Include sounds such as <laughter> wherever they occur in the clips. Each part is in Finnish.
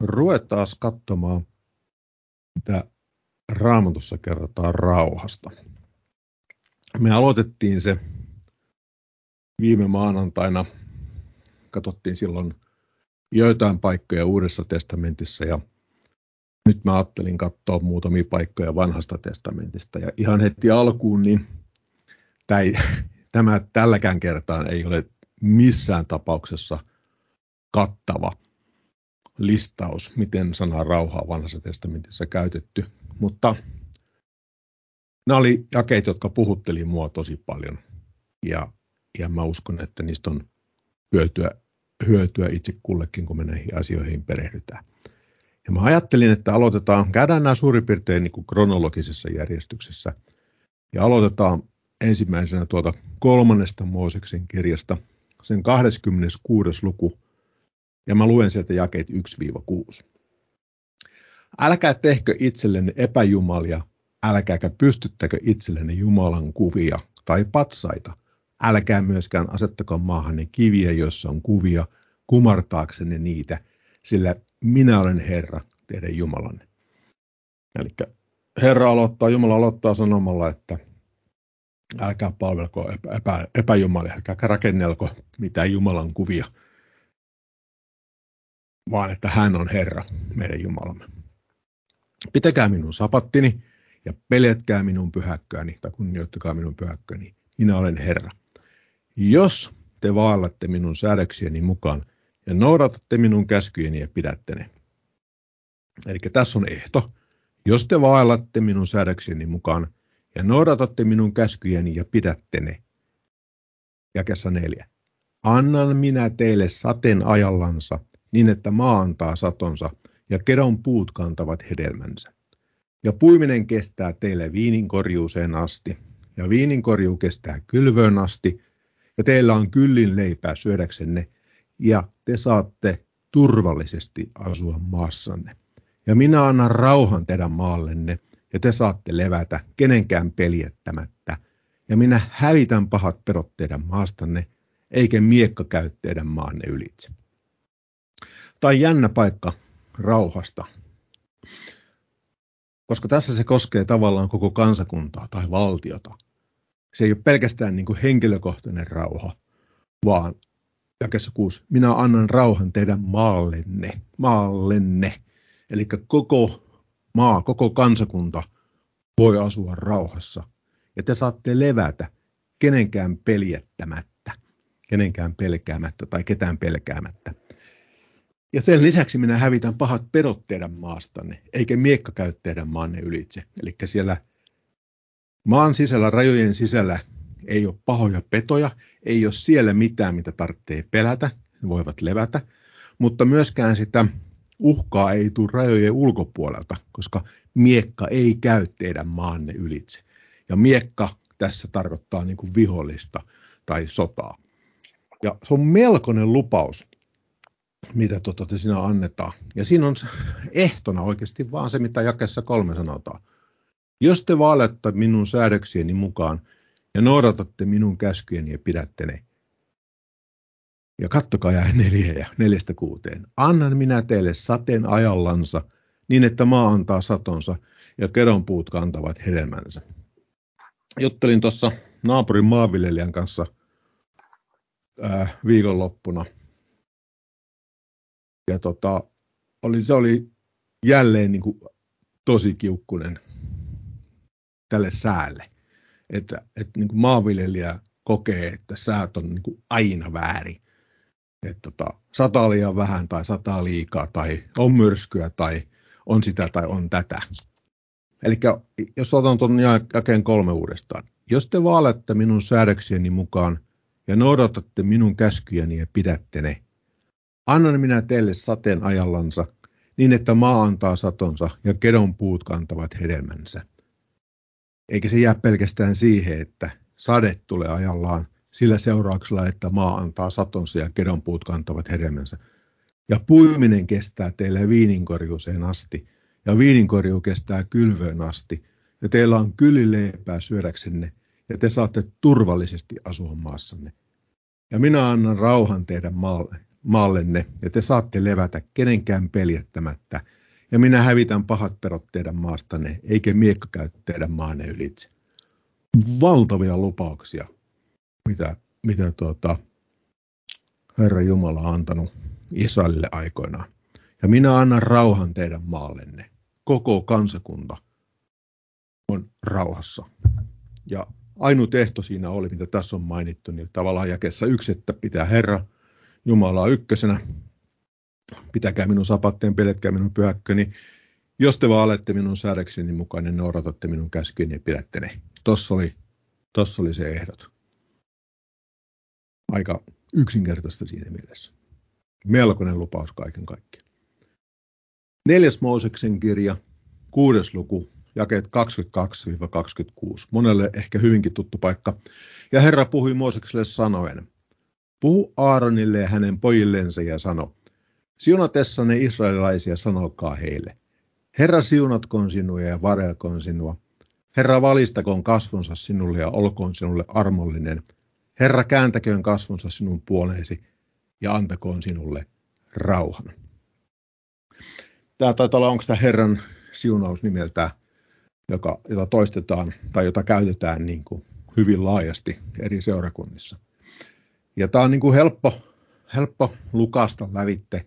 ruvetaan katsomaan, mitä raamatussa kerrotaan rauhasta. Me aloitettiin se viime maanantaina, katsottiin silloin joitain paikkoja Uudessa testamentissa ja nyt mä ajattelin katsoa muutamia paikkoja vanhasta testamentista. Ja ihan heti alkuun, niin tämä, <laughs> tämä tälläkään kertaa ei ole missään tapauksessa kattava listaus, miten sanaa rauhaa vanhassa testamentissa käytetty. Mutta nämä oli jakeet, jotka puhutteli mua tosi paljon. Ja, ja mä uskon, että niistä on hyötyä, hyötyä itse kullekin, kun me näihin asioihin perehdytään. Ja mä ajattelin, että aloitetaan, käydään nämä suurin piirtein niin kuin kronologisessa järjestyksessä. Ja aloitetaan ensimmäisenä tuota kolmannesta Mooseksen kirjasta, sen 26. luku, ja mä luen sieltä jakeet 1-6. Älkää tehkö itsellenne epäjumalia, älkääkä pystyttäkö itsellenne Jumalan kuvia tai patsaita. Älkää myöskään asettako maahanne kiviä, joissa on kuvia, kumartaaksenne niitä, sillä minä olen Herra, teidän Jumalanne. Eli Herra aloittaa, Jumala aloittaa sanomalla, että älkää palvelko epä, epä, epäjumalia, älkää rakennelko mitään Jumalan kuvia, vaan että hän on Herra, meidän Jumalamme. Pitäkää minun sapattini ja peljetkää minun pyhäkköäni tai kunnioittakaa minun pyhäkköäni. Minä olen Herra. Jos te vaallatte minun säädöksieni mukaan ja noudatatte minun käskyjeni ja pidätte ne. Eli tässä on ehto. Jos te vaellatte minun säädöksieni mukaan ja noudatatte minun käskyjeni ja pidätte ne. Jakessa neljä. Annan minä teille sateen ajallansa, niin että maa antaa satonsa ja kedon puut kantavat hedelmänsä. Ja puiminen kestää teille viininkorjuuseen asti, ja viininkorjuu kestää kylvöön asti, ja teillä on kyllin leipää syödäksenne, ja te saatte turvallisesti asua maassanne. Ja minä annan rauhan teidän maallenne, ja te saatte levätä kenenkään peljettämättä. Ja minä hävitän pahat perot teidän maastanne, eikä miekka käy teidän maanne ylitse. Tai jännä paikka rauhasta. Koska tässä se koskee tavallaan koko kansakuntaa tai valtiota. Se ei ole pelkästään niin kuin henkilökohtainen rauha, vaan jakessa 6. Minä annan rauhan teidän maallenne, maallenne. Eli koko maa, koko kansakunta voi asua rauhassa. Ja te saatte levätä kenenkään peljettämättä, kenenkään pelkäämättä tai ketään pelkäämättä. Ja sen lisäksi minä hävitän pahat pedot teidän maastanne, eikä miekka käy teidän maanne ylitse. Eli siellä maan sisällä, rajojen sisällä ei ole pahoja petoja, ei ole siellä mitään, mitä tarvitsee pelätä, ne voivat levätä, mutta myöskään sitä uhkaa ei tule rajojen ulkopuolelta, koska miekka ei käy teidän maanne ylitse. Ja miekka tässä tarkoittaa niin kuin vihollista tai sotaa. Ja se on melkoinen lupaus, mitä tuota, siinä annetaan. Ja siinä on ehtona oikeasti vaan se, mitä jakessa kolme sanotaan. Jos te vaalette minun säädöksieni mukaan ja noudatatte minun käskyjeni ja pidätte ne. Ja kattokaa jää neljä ja neljästä kuuteen. Annan minä teille sateen ajallansa, niin että maa antaa satonsa ja kedonpuut kantavat hedelmänsä. Juttelin tuossa naapurin maanviljelijän kanssa ää, viikonloppuna. Ja tota, oli, se oli jälleen niin kuin, tosi kiukkunen tälle säälle että, että niin kuin maanviljelijä kokee, että säät on niin kuin aina väärin. Että tota, sataa liian vähän tai sataa liikaa tai on myrskyä tai on sitä tai on tätä. Eli jos otan tuon jakeen kolme uudestaan. Jos te vaalette minun säädöksieni mukaan ja noudatatte minun käskyjäni ja pidätte ne, annan minä teille sateen ajallansa, niin että maa antaa satonsa ja kedon puut kantavat hedelmänsä eikä se jää pelkästään siihen, että sade tulee ajallaan sillä seurauksella, että maa antaa satonsa ja kedonpuut kantavat hedelmänsä. Ja puiminen kestää teille viininkorjuuseen asti, ja viininkorjuu kestää kylvöön asti, ja teillä on kyli leipää syödäksenne, ja te saatte turvallisesti asua maassanne. Ja minä annan rauhan teidän maalle, maallenne ja te saatte levätä kenenkään peljettämättä. Ja minä hävitän pahat perot teidän maastanne, eikä miekka käy teidän maanne ylitse. Valtavia lupauksia, mitä, mitä tuota, Herra Jumala on antanut Israelille aikoinaan. Ja minä annan rauhan teidän maallenne. Koko kansakunta on rauhassa. Ja ainut ehto siinä oli, mitä tässä on mainittu, niin tavallaan jakessa yksi, että pitää Herra Jumalaa ykkösenä, pitäkää minun sapatteen, peletkää minun pyhäkköni. Jos te vaan olette minun säädökseni mukaan, niin noudatatte minun käskyni ja pidätte ne. Tossa oli, tossa oli se ehdot. Aika yksinkertaista siinä mielessä. Melkoinen lupaus kaiken kaikkiaan. Neljäs Mooseksen kirja, kuudes luku, jakeet 22-26. Monelle ehkä hyvinkin tuttu paikka. Ja Herra puhui Moosekselle sanoen, Puhu Aaronille ja hänen pojillensa ja sano, siunatessanne israelilaisia sanokaa heille, Herra siunatkoon sinua ja varelkoon sinua, Herra valistakoon kasvonsa sinulle ja olkoon sinulle armollinen, Herra kääntäköön kasvonsa sinun puoleesi ja antakoon sinulle rauhan. Tämä taitaa olla, onko tämä Herran siunaus nimeltä, joka, jota toistetaan tai jota käytetään niin kuin hyvin laajasti eri seurakunnissa. Ja tämä on niin kuin helppo, helppo lukasta lävitte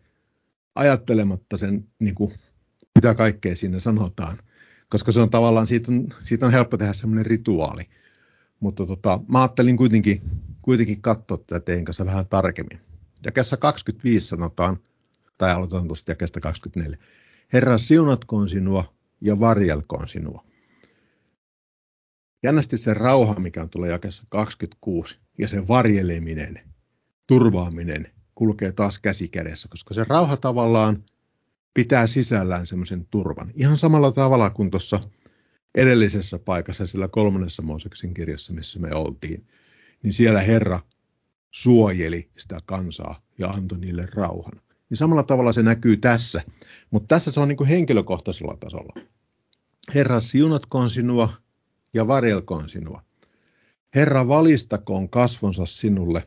ajattelematta sen, niin kuin, mitä kaikkea siinä sanotaan, koska se on tavallaan, siitä on, siitä on helppo tehdä semmoinen rituaali. Mutta tota, mä ajattelin kuitenkin, kuitenkin katsoa tätä teidän kanssa vähän tarkemmin. Jakessa 25 sanotaan, tai aloitetaan tuosta jakesta 24. Herra, siunatkoon sinua ja varjelkoon sinua. Jännästi se rauha, mikä tulee jakessa 26, ja se varjeleminen, turvaaminen kulkee taas käsi kädessä, koska se rauha tavallaan pitää sisällään semmoisen turvan. Ihan samalla tavalla kuin tuossa edellisessä paikassa, sillä kolmannessa Mooseksen kirjassa, missä me oltiin, niin siellä Herra suojeli sitä kansaa ja antoi niille rauhan. Niin samalla tavalla se näkyy tässä, mutta tässä se on niin kuin henkilökohtaisella tasolla. Herra, siunatkoon sinua ja varjelkoon sinua. Herra, valistakoon kasvonsa sinulle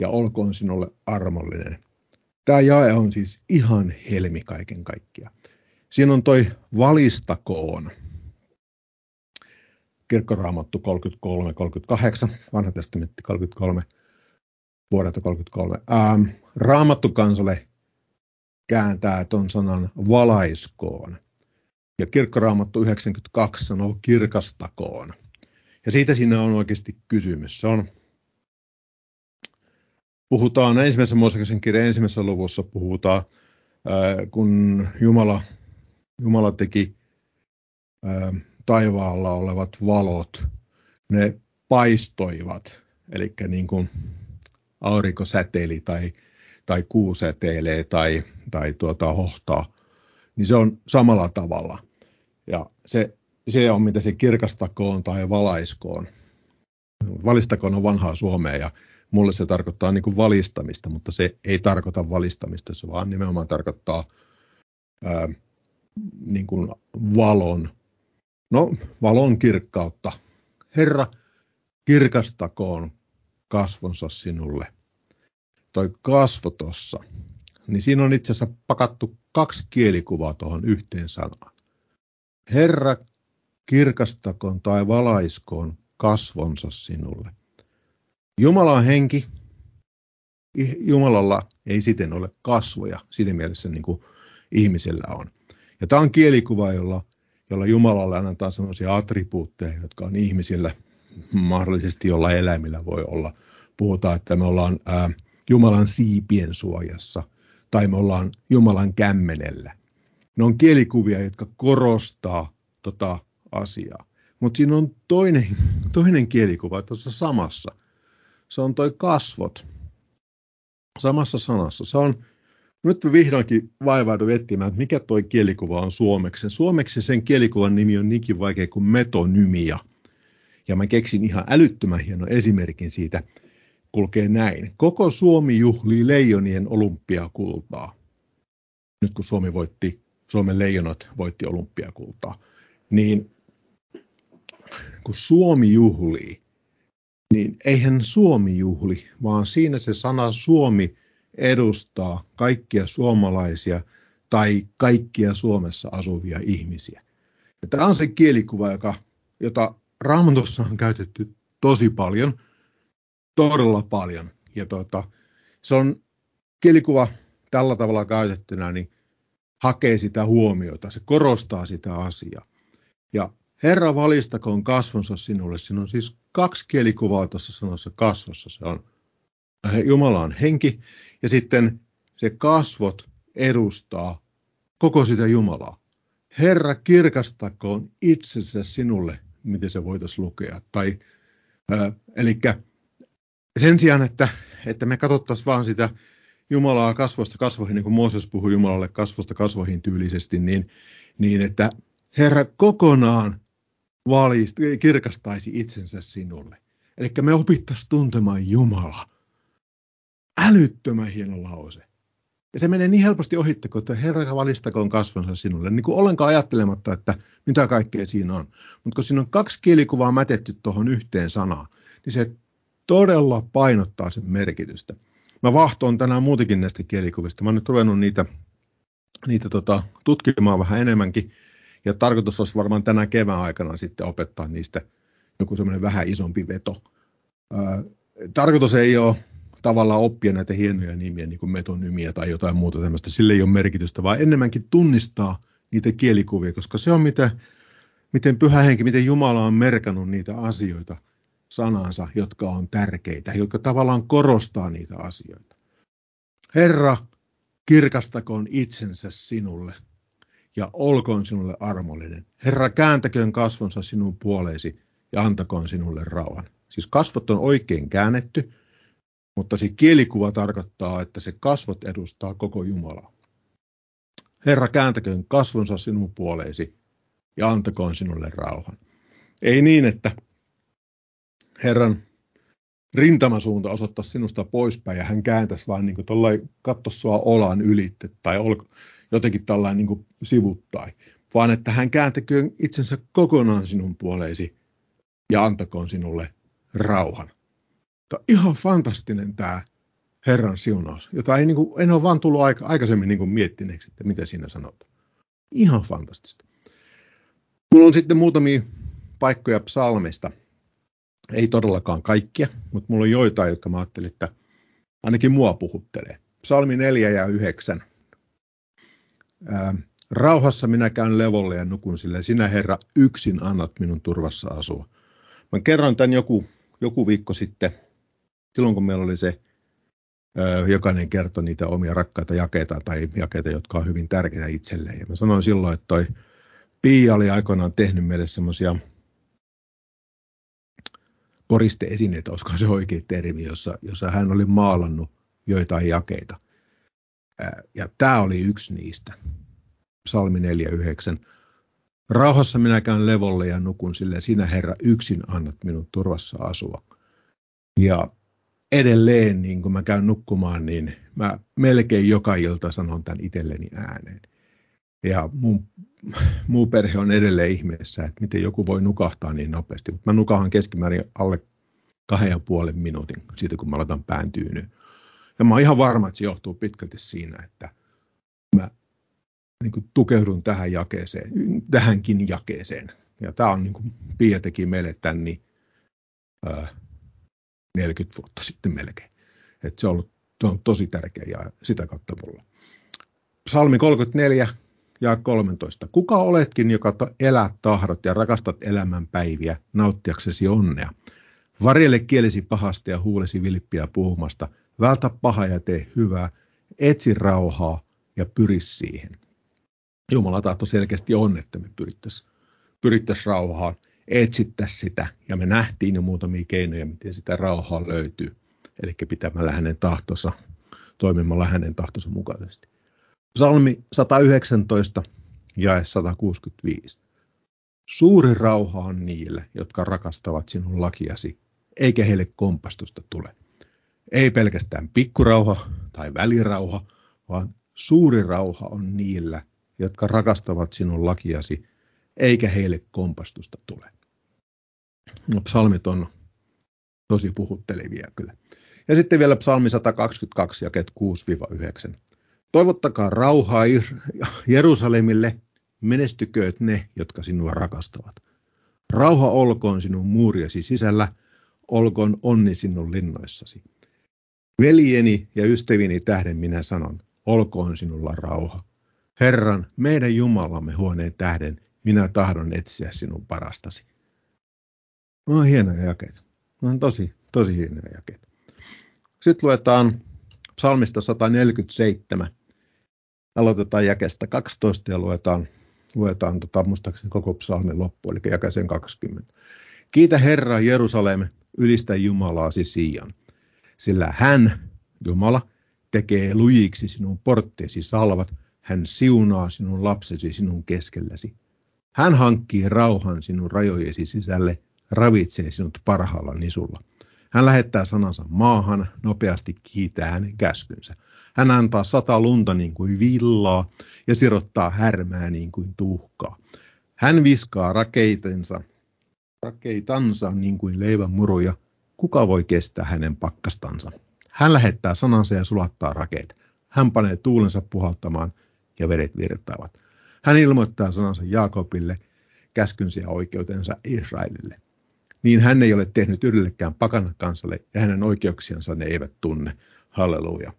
ja olkoon sinulle armollinen. Tämä jae on siis ihan helmi kaiken kaikkiaan. Siinä on toi valistakoon. Kirkkoraamattu 33-38, vanha testamentti 33, vuodelta 33. Ähm, raamattu kansalle kääntää ton sanan valaiskoon. Ja kirkkoraamattu 92 sanoo kirkastakoon. Ja siitä siinä on oikeasti kysymys. Se on, puhutaan ensimmäisen Mooseksen kirjan ensimmäisessä luvussa, puhutaan, kun Jumala, Jumala teki taivaalla olevat valot, ne paistoivat, eli niin kuin aurinkosäteili tai, tai kuusäteilee tai, tai tuota, hohtaa, niin se on samalla tavalla. Ja se, se on, mitä se kirkastakoon tai valaiskoon. Valistakoon on vanhaa Suomea ja mulle se tarkoittaa niin kuin valistamista, mutta se ei tarkoita valistamista, se vaan nimenomaan tarkoittaa ää, niin kuin valon, no valon kirkkautta. Herra, kirkastakoon kasvonsa sinulle. Toi kasvo tuossa, niin siinä on itse asiassa pakattu kaksi kielikuvaa tuohon yhteen sanaan. Herra, kirkastakoon tai valaiskoon kasvonsa sinulle. Jumalan henki, Jumalalla ei siten ole kasvoja siinä mielessä niin kuin ihmisellä on. Ja tämä on kielikuva, jolla, jolla Jumalalle annetaan sellaisia attribuutteja, jotka on ihmisillä, mahdollisesti jolla eläimillä voi olla. Puhutaan, että me ollaan ää, Jumalan siipien suojassa tai me ollaan Jumalan kämmenellä. Ne on kielikuvia, jotka korostaa tota asiaa. Mutta siinä on toinen, <laughs> toinen kielikuva tuossa samassa. Se on toi kasvot. Samassa sanassa. Se on, nyt vihdoinkin vaivaudun etsimään, että mikä toi kielikuva on suomeksi. Suomeksi sen kielikuvan nimi on niinkin vaikea kuin metonymia. Ja mä keksin ihan älyttömän hienon esimerkin siitä. Kulkee näin. Koko Suomi juhlii leijonien olympiakultaa. Nyt kun Suomi voitti, Suomen leijonat voitti olympiakultaa niin kun Suomi juhlii, niin eihän Suomi juhli, vaan siinä se sana Suomi edustaa kaikkia suomalaisia tai kaikkia Suomessa asuvia ihmisiä. Ja tämä on se kielikuva, joka, jota Raamatussa on käytetty tosi paljon, todella paljon. Ja tota, se on kielikuva tällä tavalla käytettynä, niin hakee sitä huomiota, se korostaa sitä asiaa. Ja Herra valistakoon kasvonsa sinulle. Siinä on siis kaksi kielikuvaa tuossa sanassa kasvossa. Se on Jumala on henki ja sitten se kasvot edustaa koko sitä Jumalaa. Herra kirkastakoon itsensä sinulle, miten se voitaisiin lukea. Tai, äh, eli sen sijaan, että, että me katsottaisiin vaan sitä Jumalaa kasvosta kasvoihin, niin kuin Mooses puhui Jumalalle kasvosta kasvoihin tyylisesti, niin, niin että Herra kokonaan valist, kirkastaisi itsensä sinulle. Eli me opittaisiin tuntemaan Jumala. Älyttömän hieno lause. Ja se menee niin helposti ohittako, että Herra valistakoon kasvonsa sinulle, niin kuin ollenkaan ajattelematta, että mitä kaikkea siinä on. Mutta kun siinä on kaksi kielikuvaa mätetty tuohon yhteen sanaan, niin se todella painottaa sen merkitystä. Mä vahtoon tänään muutenkin näistä kielikuvista. Mä oon nyt ruvennut niitä, niitä tota, tutkimaan vähän enemmänkin. Ja tarkoitus olisi varmaan tänä kevään aikana sitten opettaa niistä joku semmoinen vähän isompi veto. Tarkoitus ei ole tavallaan oppia näitä hienoja nimiä, niin kuin metonymiä tai jotain muuta tämmöistä. Sille ei ole merkitystä, vaan enemmänkin tunnistaa niitä kielikuvia, koska se on mitä, miten pyhä henki, miten Jumala on merkannut niitä asioita sanansa, jotka on tärkeitä, jotka tavallaan korostaa niitä asioita. Herra, kirkastakoon itsensä sinulle ja olkoon sinulle armollinen. Herra, kääntäköön kasvonsa sinun puoleesi ja antakoon sinulle rauhan. Siis kasvot on oikein käännetty, mutta se kielikuva tarkoittaa, että se kasvot edustaa koko Jumalaa. Herra, kääntäköön kasvonsa sinun puoleesi ja antakoon sinulle rauhan. Ei niin, että Herran rintamasuunta osoittaa sinusta poispäin ja hän kääntäisi vaan niin kuin katso sua olan ylitte tai ol, jotenkin tällainen niin kuin sivuttai, vaan että hän kääntäköön itsensä kokonaan sinun puoleesi ja antakoon sinulle rauhan. Tämä on ihan fantastinen tämä Herran siunaus, jota ei, niin kuin, en ole vaan tullut aika, aikaisemmin niin kuin miettineeksi, että mitä siinä sanotaan. Ihan fantastista. Mulla on sitten muutamia paikkoja psalmista. Ei todellakaan kaikkia, mutta mulla on joitain, jotka mä ajattelin, että ainakin mua puhuttelee. Psalmi 4 ja 9 Ää, rauhassa minä käyn levolle ja nukun sille. Sinä Herra yksin annat minun turvassa asua. Mä kerron tämän joku, joku viikko sitten, silloin kun meillä oli se, ää, jokainen kertoi niitä omia rakkaita jakeita tai jakeita, jotka on hyvin tärkeitä itselleen. Ja mä sanoin silloin, että toi Pia oli aikoinaan tehnyt meille semmoisia koristeesineitä, olisiko se oikein termi, jossa, jossa hän oli maalannut joitain jakeita – ja tämä oli yksi niistä. Salmi 4.9. Rauhassa minä käyn levolle ja nukun sille, sinä Herra yksin annat minun turvassa asua. Ja edelleen, niin kun mä käyn nukkumaan, niin mä melkein joka ilta sanon tämän itselleni ääneen. Ja mun, muu perhe on edelleen ihmeessä, että miten joku voi nukahtaa niin nopeasti. Mutta mä nukahan keskimäärin alle kahden ja puolen minuutin siitä, kun mä aloitan pään tyynyyn. Ja mä oon ihan varma, että se johtuu pitkälti siinä, että mä niin kuin tukeudun tähän jakeeseen, tähänkin jakeeseen. Ja tämä on niin kuin Pia teki meille tämän niin, ää, 40 vuotta sitten melkein. Et se on ollut se on tosi tärkeä ja sitä kautta mulla. Salmi 34 ja 13. Kuka oletkin, joka elää tahdot ja rakastat elämän päiviä nauttiaksesi onnea? Varjelle kielesi pahasta ja huulesi vilppiä puhumasta – Vältä paha ja tee hyvää, etsi rauhaa ja pyri siihen. Jumala tahto selkeästi on, että me pyrittäisiin pyrittäisi rauhaan, etsittäisiin sitä, ja me nähtiin jo muutamia keinoja, miten sitä rauhaa löytyy. Eli pitämällä hänen tahtonsa, toimimalla hänen tahtonsa mukaisesti. Salmi 119 ja 165. Suuri rauha on niille, jotka rakastavat sinun lakiasi, eikä heille kompastusta tule. Ei pelkästään pikkurauha tai välirauha, vaan suuri rauha on niillä, jotka rakastavat sinun lakiasi, eikä heille kompastusta tule. No, psalmit on tosi puhuttelevia kyllä. Ja sitten vielä psalmi 122, jaket 6-9. Toivottakaa rauhaa Jerusalemille, menestykööt ne, jotka sinua rakastavat. Rauha olkoon sinun muuriasi sisällä, olkoon onni sinun linnoissasi. Veljeni ja ystävini tähden minä sanon, olkoon sinulla rauha. Herran, meidän Jumalamme huoneen tähden, minä tahdon etsiä sinun parastasi. No, hienoja jakeita. No, tosi, tosi hienoja jakeita. Sitten luetaan psalmista 147. Aloitetaan jakeesta 12 ja luetaan, luetaan tota, muistaakseni koko psalmin loppu, eli jakeeseen 20. Kiitä Herra Jerusalem, ylistä Jumalaasi Siian, sillä hän, Jumala, tekee lujiksi sinun portteesi salvat, hän siunaa sinun lapsesi sinun keskelläsi. Hän hankkii rauhan sinun rajojesi sisälle, ravitsee sinut parhaalla nisulla. Hän lähettää sanansa maahan, nopeasti kiitää hänen käskynsä. Hän antaa sata lunta niin kuin villaa ja sirottaa härmää niin kuin tuhkaa. Hän viskaa rakeitensa, rakeitansa niin kuin leivän muruja. Kuka voi kestää hänen pakkastansa? Hän lähettää sanansa ja sulattaa rakeita. Hän panee tuulensa puhaltamaan ja vedet virtaavat. Hän ilmoittaa sanansa Jaakobille, käskynsä ja oikeutensa Israelille. Niin hän ei ole tehnyt yhdellekään pakana kansalle ja hänen oikeuksiansa ne eivät tunne. Halleluja.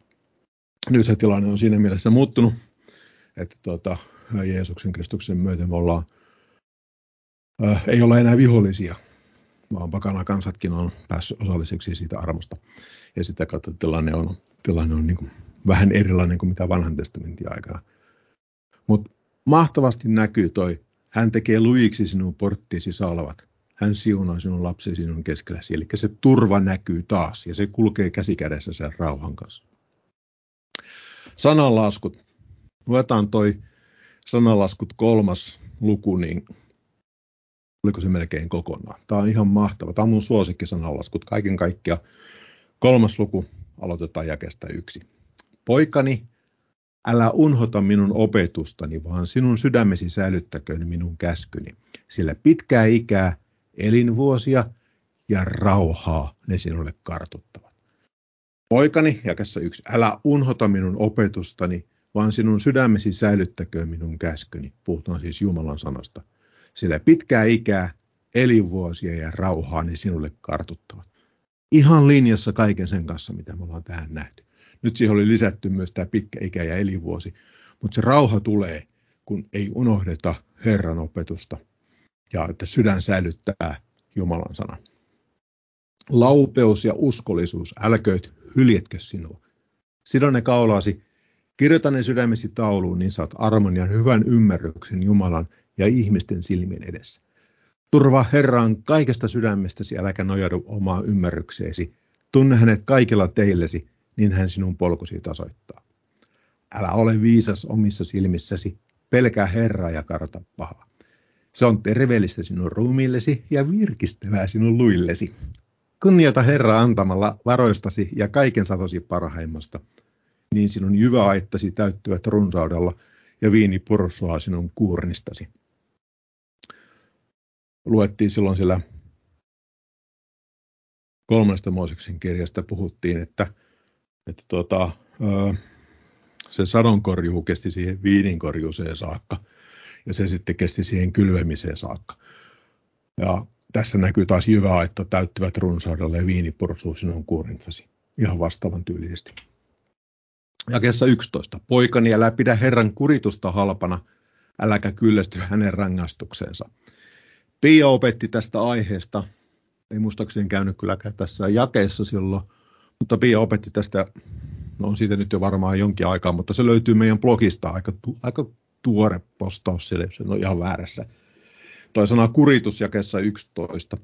Nyt se tilanne on siinä mielessä muuttunut, että tuota, Jeesuksen Kristuksen myötä me ollaan, äh, ei ole enää vihollisia, pakana kansatkin on päässyt osalliseksi siitä armosta. Ja sitä kautta tilanne on, tilanne on niin kuin vähän erilainen kuin mitä vanhan testamentin aikana. Mutta mahtavasti näkyy toi, hän tekee luiksi sinun porttisi salvat. Hän siunaa sinun lapsi sinun keskelläsi. Eli se turva näkyy taas ja se kulkee käsikädessä sen rauhan kanssa. Sananlaskut. Luetaan toi sananlaskut kolmas luku, niin oliko se melkein kokonaan. Tämä on ihan mahtava. Tämä on mun suosikki sananlaskut. Kaiken kaikkiaan kolmas luku aloitetaan jakeesta yksi. Poikani, älä unhota minun opetustani, vaan sinun sydämesi säilyttäköön minun käskyni, sillä pitkää ikää, elinvuosia ja rauhaa ne sinulle kartuttavat. Poikani, jakessa yksi, älä unhota minun opetustani, vaan sinun sydämesi säilyttäköön minun käskyni. Puhutaan siis Jumalan sanasta. Sillä pitkää ikää, elinvuosia ja rauhaa ne sinulle kartuttavat. Ihan linjassa kaiken sen kanssa, mitä me ollaan tähän nähty. Nyt siihen oli lisätty myös tämä pitkä ikä ja elinvuosi. Mutta se rauha tulee, kun ei unohdeta Herran opetusta ja että sydän säilyttää Jumalan sana. Laupeus ja uskollisuus, älköit hyljetkö sinua. Sido ne kaulaasi, kirjoita ne sydämesi tauluun, niin saat armon ja hyvän ymmärryksen Jumalan ja ihmisten silmien edessä. Turva Herraan kaikesta sydämestäsi, äläkä nojaudu omaan ymmärrykseesi. Tunne hänet kaikilla teillesi, niin hän sinun polkusi tasoittaa. Älä ole viisas omissa silmissäsi, pelkää Herraa ja karta pahaa. Se on terveellistä sinun ruumiillesi ja virkistävää sinun luillesi. Kunnioita Herra antamalla varoistasi ja kaiken satosi parhaimmasta, niin sinun jyväaittasi täyttyvät runsaudella ja viini pursuaa sinun kuurnistasi. Luettiin silloin siellä kolmesta Mooseksen kirjasta puhuttiin, että, että tuota, se sadonkorjuu kesti siihen viininkorjuuseen saakka ja se sitten kesti siihen kylvemiseen saakka. Ja tässä näkyy taas jyvää, että täyttyvät runsaudella ja viini porsuu sinun kuorintasi. Ihan vastaavan tyylisesti. Jakessa 11. Poikani, älä pidä Herran kuritusta halpana, äläkä kyllästy hänen rangaistukseensa. Pia opetti tästä aiheesta, ei muistaakseni käynyt kylläkään tässä jakeessa silloin, mutta Pia opetti tästä, no on siitä nyt jo varmaan jonkin aikaa, mutta se löytyy meidän blogista aika, aika tuore postaus siellä, jos on ihan väärässä. Toi sana kuritus jakessa 11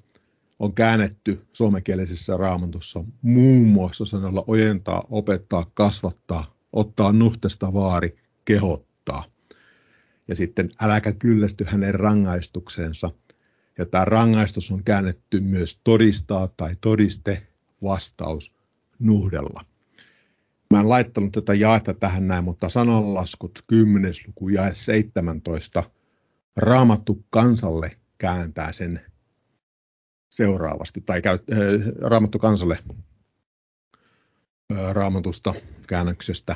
on käännetty suomenkielisessä raamatussa muun muassa sanalla ojentaa, opettaa, kasvattaa, ottaa nuhtesta vaari, kehottaa. Ja sitten äläkä kyllästy hänen rangaistuksensa. Ja tämä rangaistus on käännetty myös todistaa tai todiste, vastaus, nuhdella. Mä en laittanut tätä jaetta tähän näin, mutta sananlaskut 10. luku jae 17 raamattu kansalle kääntää sen seuraavasti, tai käy, äh, raamattu kansalle raamatusta käännöksestä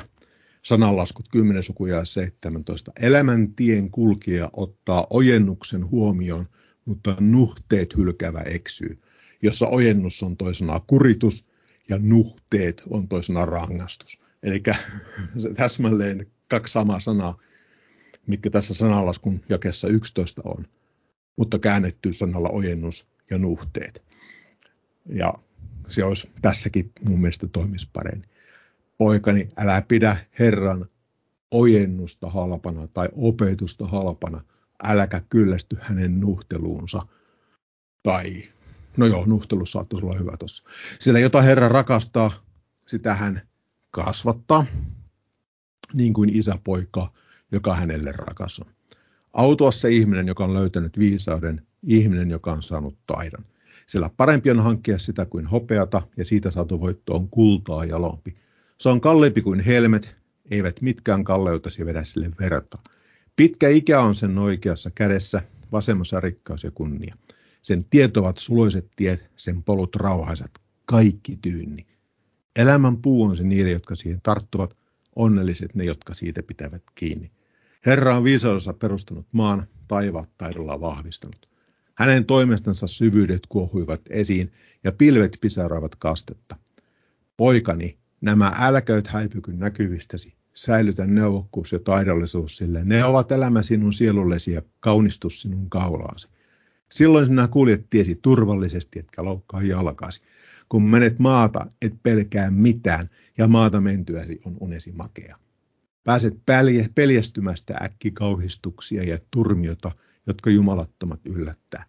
sananlaskut 10 sukuja 17. Elämäntien kulkija ottaa ojennuksen huomioon, mutta nuhteet hylkävä eksyy, jossa ojennus on toisena kuritus ja nuhteet on toisena rangaistus. Eli <laughs> täsmälleen kaksi samaa sanaa, mikä tässä sananlaskun jakessa 11 on, mutta käännetty sanalla ojennus ja nuhteet. Ja se olisi tässäkin mun mielestä toimisi paremmin. Poikani, älä pidä Herran ojennusta halpana tai opetusta halpana, äläkä kyllästy hänen nuhteluunsa. Tai, no joo, nuhtelu saattaisi olla hyvä tuossa. Sillä jota Herra rakastaa, sitä hän kasvattaa, niin kuin isä poika, joka hänelle rakas on. Autua se ihminen, joka on löytänyt viisauden, ihminen, joka on saanut taidon. Sillä parempi on hankkia sitä kuin hopeata, ja siitä saatu voitto on kultaa jalompi. Se on kalliimpi kuin helmet, eivät mitkään kalleutasi vedä sille verta. Pitkä ikä on sen oikeassa kädessä, vasemmassa rikkaus ja kunnia. Sen tiet ovat suloiset tiet, sen polut rauhaiset, kaikki tyynni. Elämän puu on se niille, jotka siihen tarttuvat, onnelliset ne, jotka siitä pitävät kiinni. Herra on viisaudessa perustanut maan, taivaat taidolla vahvistanut. Hänen toimestansa syvyydet kuohuivat esiin ja pilvet pisaraivat kastetta. Poikani, nämä älköt häipykyn näkyvistäsi, säilytä neuvokkuus ja taidollisuus sille. Ne ovat elämä sinun sielullesi ja kaunistus sinun kaulaasi. Silloin sinä kuljet tiesi turvallisesti, etkä loukkaa jalkaasi. Kun menet maata, et pelkää mitään, ja maata mentyäsi on unesi makea. Pääset peljästymästä äkkikauhistuksia ja turmiota, jotka jumalattomat yllättää.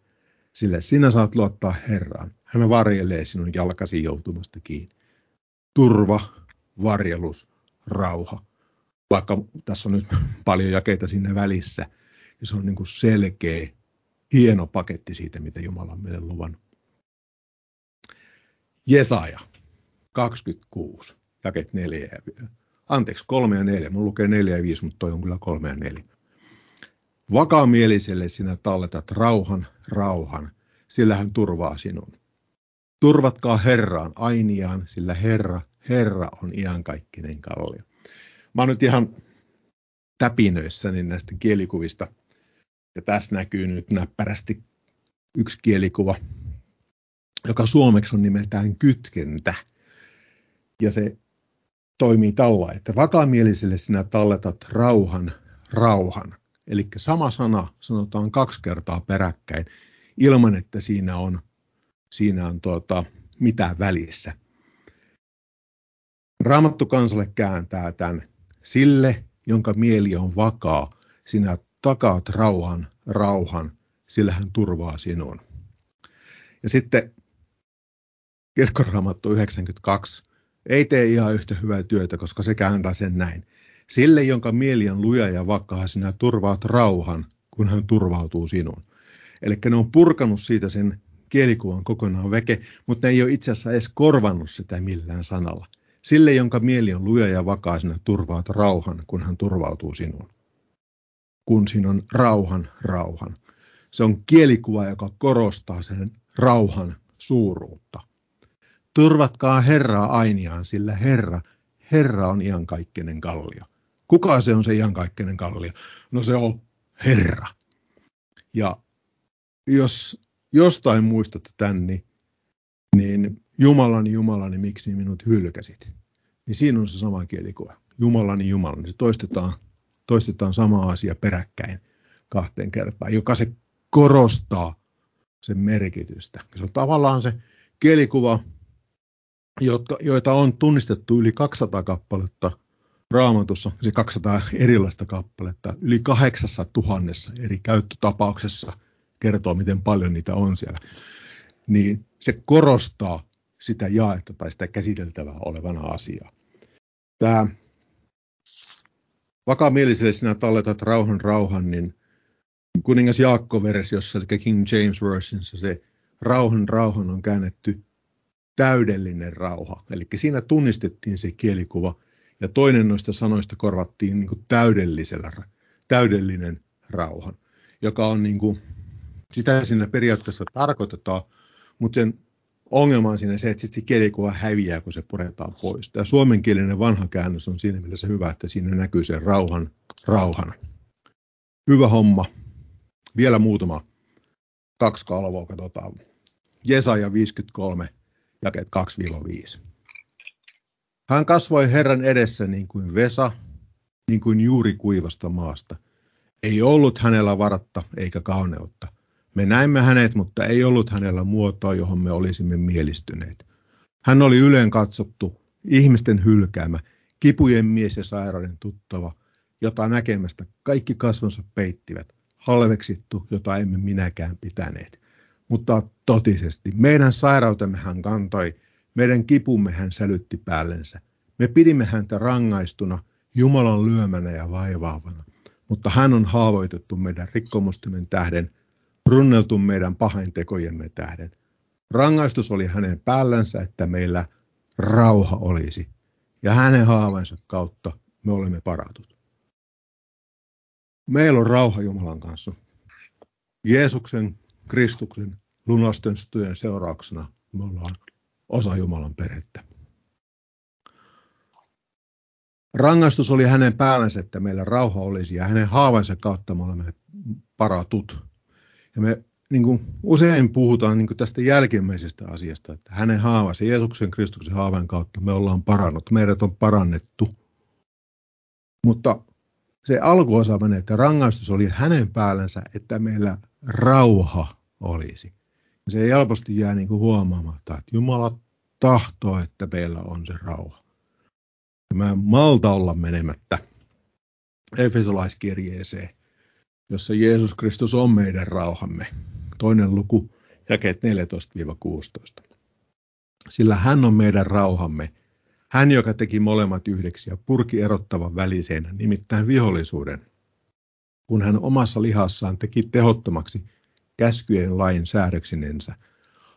Sillä sinä saat luottaa Herraan. Hän varjelee sinun jalkasi joutumasta kiinni. Turva, varjelus, rauha. Vaikka tässä on nyt paljon jakeita sinne välissä, ja se on niin kuin selkeä, hieno paketti siitä, mitä Jumala on meille luvannut. Jesaja 26, jaket 4 ja Anteeksi, 3 ja 4. Mun lukee 4 ja 5, mutta toi on kyllä 3 ja 4. Vakaamieliselle sinä talletat rauhan, rauhan, sillä hän turvaa sinun. Turvatkaa Herraan ainiaan, sillä Herra, Herra on iankaikkinen kallio. Mä oon nyt ihan täpinöissäni näistä kielikuvista. Ja tässä näkyy nyt näppärästi yksi kielikuva, joka suomeksi on nimeltään kytkentä. Ja se toimii tällä, että vakaamieliselle sinä talletat rauhan, rauhan. Eli sama sana sanotaan kaksi kertaa peräkkäin ilman, että siinä on, siinä on tuota, mitään välissä. Raamattu kansalle kääntää tämän sille, jonka mieli on vakaa, sinä takaat rauhan, rauhan, sillä hän turvaa sinun. Ja sitten kirkkoraamattu 92 ei tee ihan yhtä hyvää työtä, koska se kääntää sen näin. Sille, jonka mieli on luja ja vakaa, sinä turvaat rauhan, kun hän turvautuu sinuun. Eli ne on purkanut siitä sen kielikuvan kokonaan veke, mutta ne ei ole itse asiassa edes korvannut sitä millään sanalla. Sille, jonka mieli on luja ja vakaa, sinä turvaat rauhan, kun hän turvautuu sinuun. Kun siinä on rauhan, rauhan. Se on kielikuva, joka korostaa sen rauhan suuruutta. Turvatkaa Herraa ainiaan, sillä Herra, Herra on iankaikkinen kallio. Kuka se on se iankaikkinen kallio? No se on Herra. Ja jos jostain muistatte tän, niin, niin Jumalani, Jumalani, miksi minut hylkäsit? Niin siinä on se sama kielikuva. Jumalani, Jumalani. Se toistetaan, toistetaan sama asia peräkkäin kahteen kertaan, joka se korostaa sen merkitystä. Se on tavallaan se kielikuva, jotka, joita on tunnistettu yli 200 kappaletta raamatussa, se 200 erilaista kappaletta, yli 8000 eri käyttötapauksessa kertoo, miten paljon niitä on siellä, niin se korostaa sitä jaetta tai sitä käsiteltävää olevana asiaa. Tämä vakaamieliselle sinä talletat rauhan rauhan, niin kuningas Jaakko-versiossa, eli King James Versionissa, se rauhan rauhan on käännetty täydellinen rauha. Eli siinä tunnistettiin se kielikuva ja toinen noista sanoista korvattiin niin kuin täydellisellä, täydellinen rauha, joka on niin kuin, sitä siinä periaatteessa tarkoitetaan, mutta sen ongelma on siinä se, että sitten kielikuva häviää, kun se puretaan pois. Tämä suomenkielinen vanha käännös on siinä mielessä hyvä, että siinä näkyy se rauhan rauhana. Hyvä homma. Vielä muutama kaksi kalvoa katsotaan. Jesaja 53, jakeet 2-5. Hän kasvoi Herran edessä niin kuin Vesa, niin kuin juuri kuivasta maasta. Ei ollut hänellä varatta eikä kauneutta. Me näimme hänet, mutta ei ollut hänellä muotoa, johon me olisimme mielistyneet. Hän oli yleen katsottu, ihmisten hylkäämä, kipujen mies ja sairauden tuttava, jota näkemästä kaikki kasvonsa peittivät, halveksittu, jota emme minäkään pitäneet. Mutta totisesti, meidän sairautemme hän kantoi, meidän kipumme hän sälytti päällensä. Me pidimme häntä rangaistuna, Jumalan lyömänä ja vaivaavana. Mutta hän on haavoitettu meidän rikkomustemme tähden, runneltu meidän pahaintekojemme tähden. Rangaistus oli hänen päällänsä, että meillä rauha olisi, ja hänen haavansa kautta me olemme paratut. Meillä on rauha Jumalan kanssa. Jeesuksen, Kristuksen, lunastenstujen seurauksena me ollaan osa Jumalan perhettä. Rangaistus oli hänen päällänsä, että meillä rauha olisi ja hänen haavansa kautta me olemme paratut. Ja me niin kuin usein puhutaan niin kuin tästä jälkimmäisestä asiasta, että hänen haavansa, Jeesuksen Kristuksen haavan kautta me ollaan parannut, meidät on parannettu. Mutta se alkuosa menee, että rangaistus oli hänen päällänsä, että meillä rauha olisi. Ja se helposti jää niin kuin huomaamatta, että Jumala tahtoo, että meillä on se rauha. Ja mä malta olla menemättä Efesolaiskirjeeseen, jossa Jeesus Kristus on meidän rauhamme. Toinen luku, jakeet 14-16. Sillä hän on meidän rauhamme, hän, joka teki molemmat yhdeksi ja purki erottavan väliseen, nimittäin vihollisuuden, kun hän omassa lihassaan teki tehottomaksi käskyjen lain säädöksinensä,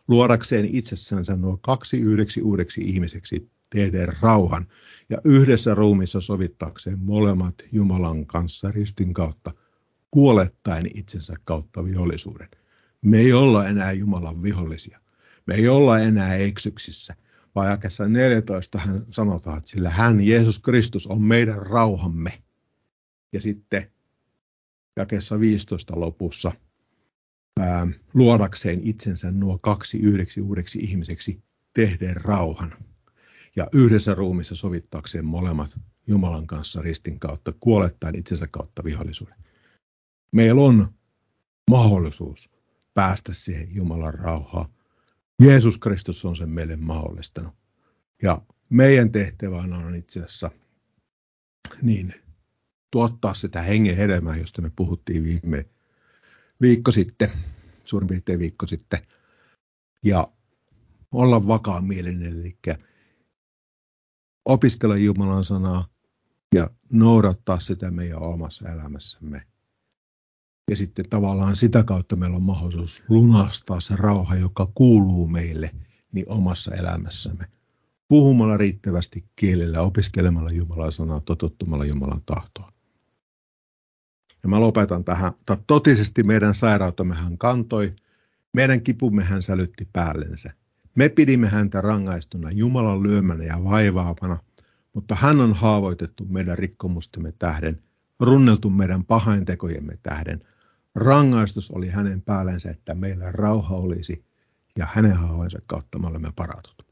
luodakseen itsessänsä nuo kaksi yhdeksi uudeksi ihmiseksi tehdä rauhan ja yhdessä ruumissa sovittaakseen molemmat Jumalan kanssa ristin kautta, kuolettaen itsensä kautta vihollisuuden. Me ei olla enää Jumalan vihollisia. Me ei olla enää eksyksissä vaan jakessa 14 hän sanotaan, että sillä hän, Jeesus Kristus, on meidän rauhamme. Ja sitten jakessa 15 lopussa ää, luodakseen itsensä nuo kaksi yhdeksi uudeksi ihmiseksi tehden rauhan. Ja yhdessä ruumissa sovittaakseen molemmat Jumalan kanssa ristin kautta, kuolettaen itsensä kautta vihollisuuden. Meillä on mahdollisuus päästä siihen Jumalan rauhaan. Jeesus Kristus on sen meille mahdollistanut. Ja meidän tehtävänä on itse asiassa niin, tuottaa sitä hengen hedelmää, josta me puhuttiin viime viikko sitten, suurin piirtein viikko sitten, ja olla vakaan mielinen, eli opiskella Jumalan sanaa ja noudattaa sitä meidän omassa elämässämme ja sitten tavallaan sitä kautta meillä on mahdollisuus lunastaa se rauha, joka kuuluu meille niin omassa elämässämme. Puhumalla riittävästi kielellä, opiskelemalla Jumalan sanaa, totuttumalla Jumalan tahtoa. Ja mä lopetan tähän. Totisesti meidän sairautamme hän kantoi, meidän kipumme hän sälytti päällensä. Me pidimme häntä rangaistuna Jumalan lyömänä ja vaivaavana, mutta hän on haavoitettu meidän rikkomustemme tähden, runneltu meidän pahaintekojemme tähden, Rangaistus oli hänen päällensä, että meillä rauha olisi, ja hänen haavoinsa kautta me olemme paratut.